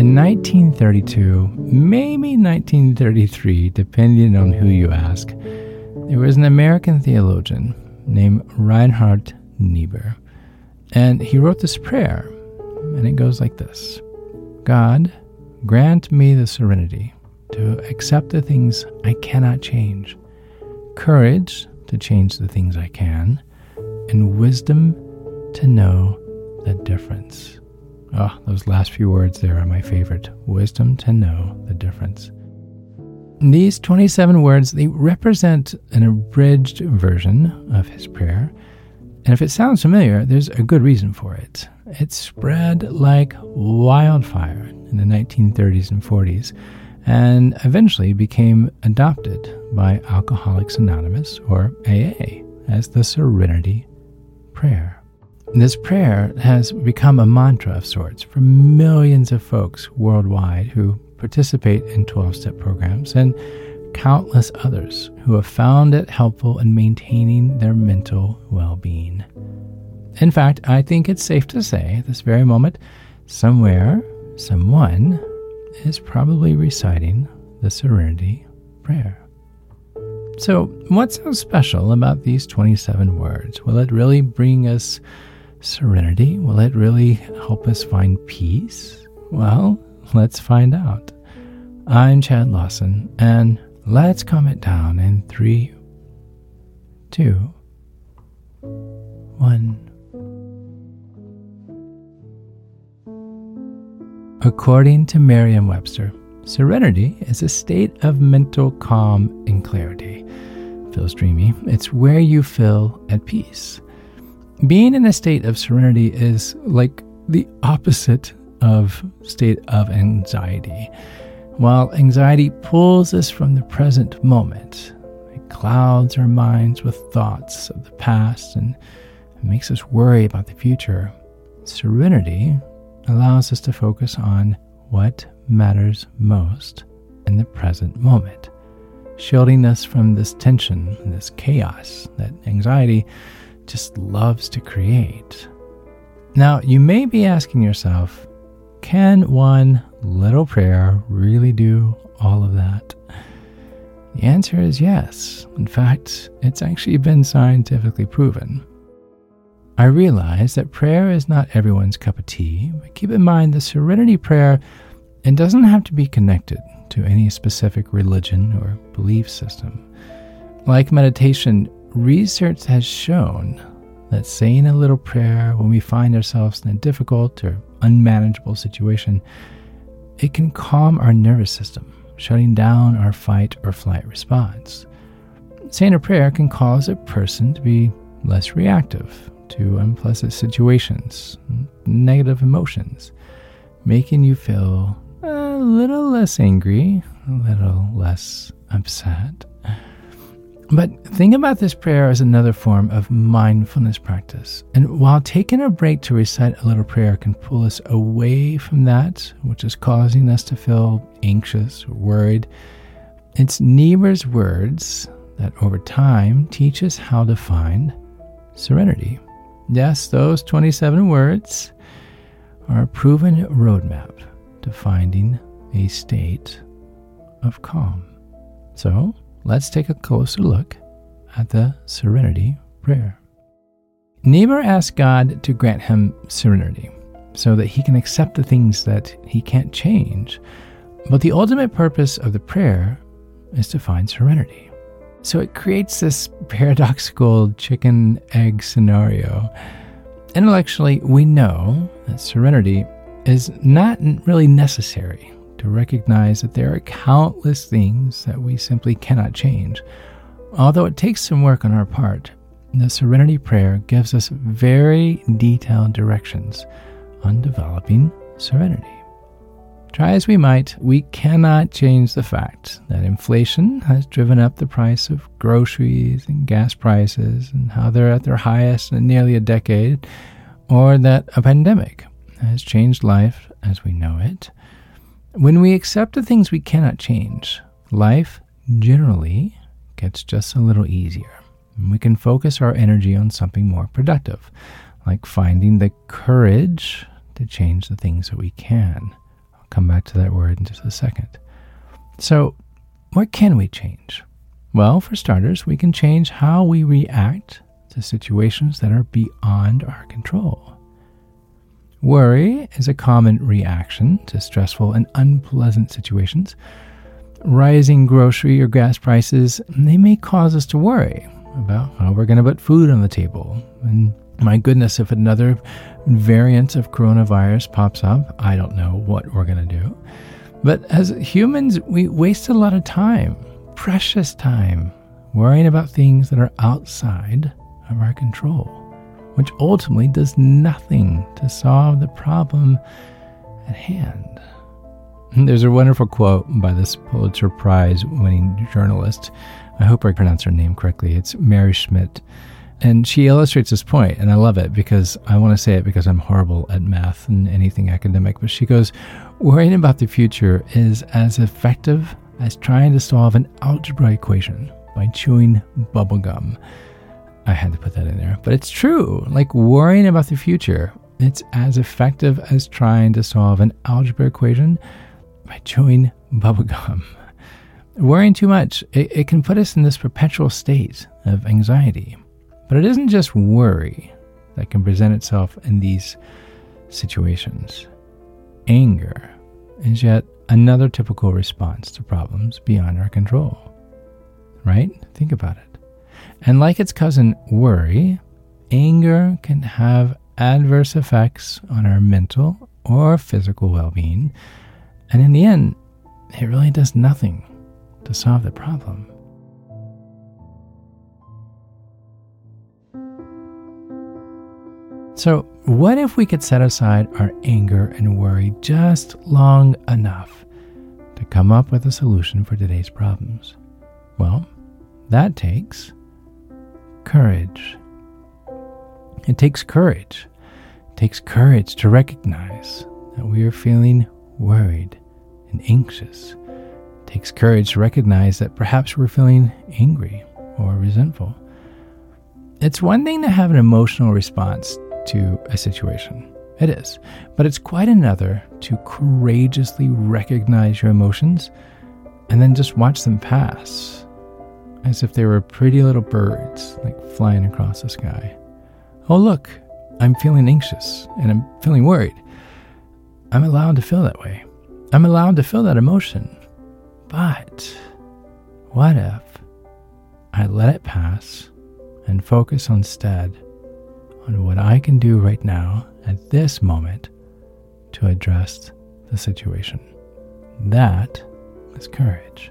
In 1932, maybe 1933, depending on who you ask, there was an American theologian named Reinhold Niebuhr. And he wrote this prayer, and it goes like this God, grant me the serenity to accept the things I cannot change, courage to change the things I can, and wisdom to know the difference. Oh, those last few words there are my favorite. Wisdom to know the difference. These 27 words, they represent an abridged version of his prayer. And if it sounds familiar, there's a good reason for it. It spread like wildfire in the 1930s and 40s and eventually became adopted by Alcoholics Anonymous, or AA, as the Serenity Prayer. This prayer has become a mantra of sorts for millions of folks worldwide who participate in 12 step programs and countless others who have found it helpful in maintaining their mental well being. In fact, I think it's safe to say at this very moment, somewhere, someone is probably reciting the Serenity Prayer. So, what's so special about these 27 words? Will it really bring us serenity? Will it really help us find peace? Well, let's find out. I'm Chad Lawson, and let's calm it down in three, two, one. According to Merriam Webster, serenity is a state of mental calm and clarity. Feels dreamy. It's where you feel at peace. Being in a state of serenity is like the opposite of state of anxiety. While anxiety pulls us from the present moment, it clouds our minds with thoughts of the past and makes us worry about the future. Serenity allows us to focus on what matters most in the present moment, shielding us from this tension, this chaos that anxiety just loves to create. Now, you may be asking yourself, can one little prayer really do all of that? The answer is yes. In fact, it's actually been scientifically proven. I realize that prayer is not everyone's cup of tea, but keep in mind the serenity prayer it doesn't have to be connected to any specific religion or belief system. Like meditation, research has shown that saying a little prayer when we find ourselves in a difficult or unmanageable situation, it can calm our nervous system, shutting down our fight or flight response. Saying a prayer can cause a person to be less reactive to unpleasant situations, negative emotions, making you feel a little less angry, a little less upset. But think about this prayer as another form of mindfulness practice. And while taking a break to recite a little prayer can pull us away from that, which is causing us to feel anxious or worried, it's Niebuhr's words that over time teach us how to find serenity. Yes, those 27 words are a proven roadmap to finding a state of calm. So let's take a closer look at the Serenity Prayer. Niebuhr asked God to grant him serenity so that he can accept the things that he can't change. But the ultimate purpose of the prayer is to find serenity. So it creates this paradoxical chicken egg scenario. Intellectually, we know that serenity is not really necessary to recognize that there are countless things that we simply cannot change. Although it takes some work on our part, the Serenity Prayer gives us very detailed directions on developing serenity. Try as we might, we cannot change the fact that inflation has driven up the price of groceries and gas prices and how they're at their highest in nearly a decade, or that a pandemic has changed life as we know it. When we accept the things we cannot change, life generally gets just a little easier. And we can focus our energy on something more productive, like finding the courage to change the things that we can. I'll come back to that word in just a second. So, what can we change? Well, for starters, we can change how we react to situations that are beyond our control. Worry is a common reaction to stressful and unpleasant situations. Rising grocery or gas prices, they may cause us to worry about how we're going to put food on the table. And my goodness, if another variant of coronavirus pops up, I don't know what we're going to do. But as humans, we waste a lot of time, precious time, worrying about things that are outside of our control, which ultimately does nothing to solve the problem at hand. There's a wonderful quote by this Pulitzer Prize winning journalist. I hope I pronounce her name correctly. It's Mary Schmich. And she illustrates this point, and I love it because I want to say it because I'm horrible at math and anything academic. But she goes, Worrying about the future is as effective as trying to solve an algebra equation by chewing bubblegum. I had to put that in there. But it's true. Like worrying about the future, it's as effective as trying to solve an algebra equation by chewing bubblegum. Worrying too much, it, it can put us in this perpetual state of anxiety. But it isn't just worry that can present itself in these situations. Anger is yet another typical response to problems beyond our control. Right? Think about it. And like its cousin, worry, anger can have adverse effects on our mental or physical well being. And in the end, it really does nothing to solve the problem. So, what if we could set aside our anger and worry just long enough to come up with a solution for today's problems? Well, that takes courage. It takes courage. It takes courage to recognize that we are feeling worried and anxious. It takes courage to recognize that perhaps we're feeling angry or resentful. It's one thing to have an emotional response to a situation. It is. But it's quite another to courageously recognize your emotions and then just watch them pass as if they were pretty little birds, like flying across the sky. Oh, look, I'm feeling anxious and I'm feeling worried. I'm allowed to feel that way. I'm allowed to feel that emotion. But what if I let it pass and focus instead on what I can do right now at this moment to address the situation? That is courage.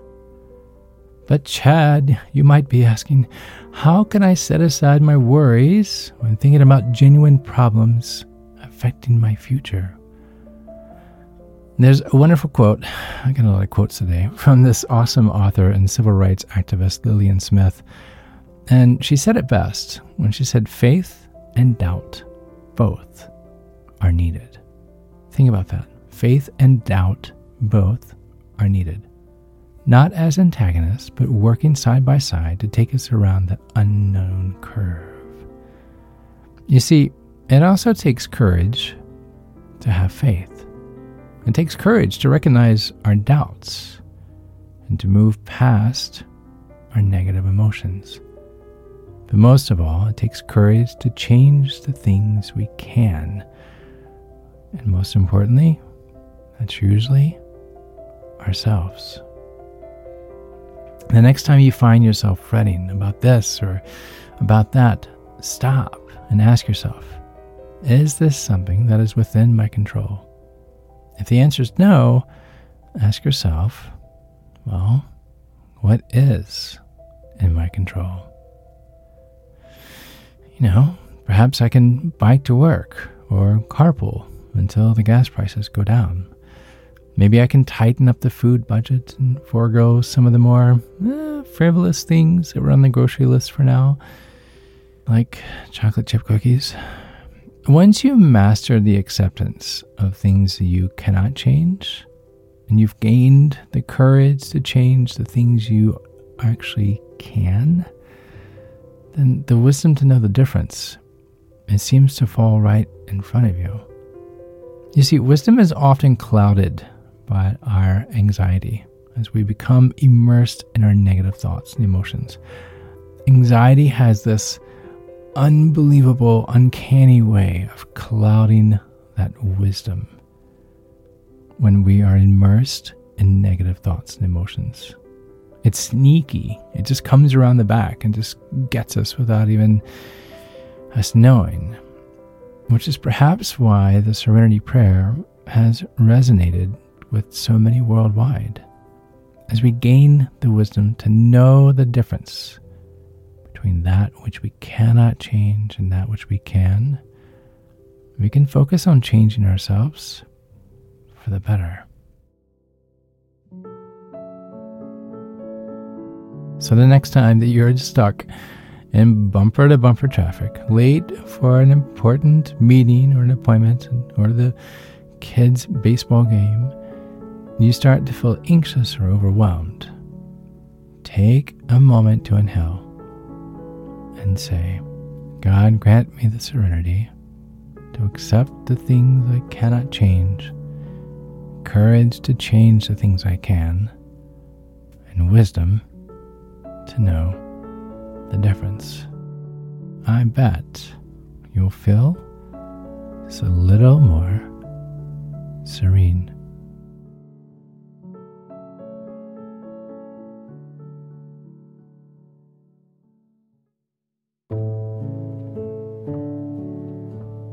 But, Chad, you might be asking, how can I set aside my worries when thinking about genuine problems affecting my future? There's a wonderful quote, I got a lot of quotes today, from this awesome author and civil rights activist, Lillian Smith. And she said it best when she said, faith and doubt, both, are needed. Think about that. Faith and doubt, both, are needed not as antagonists, but working side by side to take us around the unknown curve. You see, it also takes courage to have faith. It takes courage to recognize our doubts and to move past our negative emotions. But most of all, it takes courage to change the things we can. And most importantly, that's usually ourselves. The next time you find yourself fretting about this or about that, stop and ask yourself Is this something that is within my control? If the answer is no, ask yourself, Well, what is in my control? You know, perhaps I can bike to work or carpool until the gas prices go down. Maybe I can tighten up the food budget and forego some of the more eh, frivolous things that were on the grocery list for now, like chocolate chip cookies. Once you master the acceptance of things that you cannot change, and you've gained the courage to change the things you actually can, then the wisdom to know the difference, it seems to fall right in front of you. You see, wisdom is often clouded by our anxiety as we become immersed in our negative thoughts and emotions. Anxiety has this unbelievable, uncanny way of clouding that wisdom when we are immersed in negative thoughts and emotions. It's sneaky. It just comes around the back and just gets us without even us knowing, which is perhaps why the Serenity Prayer has resonated with so many worldwide. As we gain the wisdom to know the difference between that which we cannot change and that which we can, we can focus on changing ourselves for the better. So the next time that you're stuck in bumper to bumper traffic, late for an important meeting or an appointment or the kids' baseball game, you start to feel anxious or overwhelmed, take a moment to inhale and say, God, grant me the serenity to accept the things I cannot change, courage to change the things I can, and wisdom to know the difference. I bet you'll feel just a little more serene.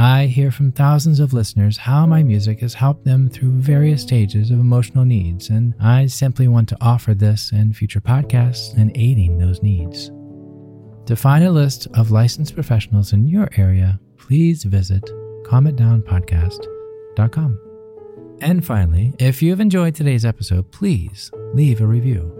I hear from thousands of listeners how my music has helped them through various stages of emotional needs, and I simply want to offer this and future podcasts in aiding those needs. To find a list of licensed professionals in your area, please visit calmitdownpodcast.com. And finally, if you've enjoyed today's episode, please leave a review.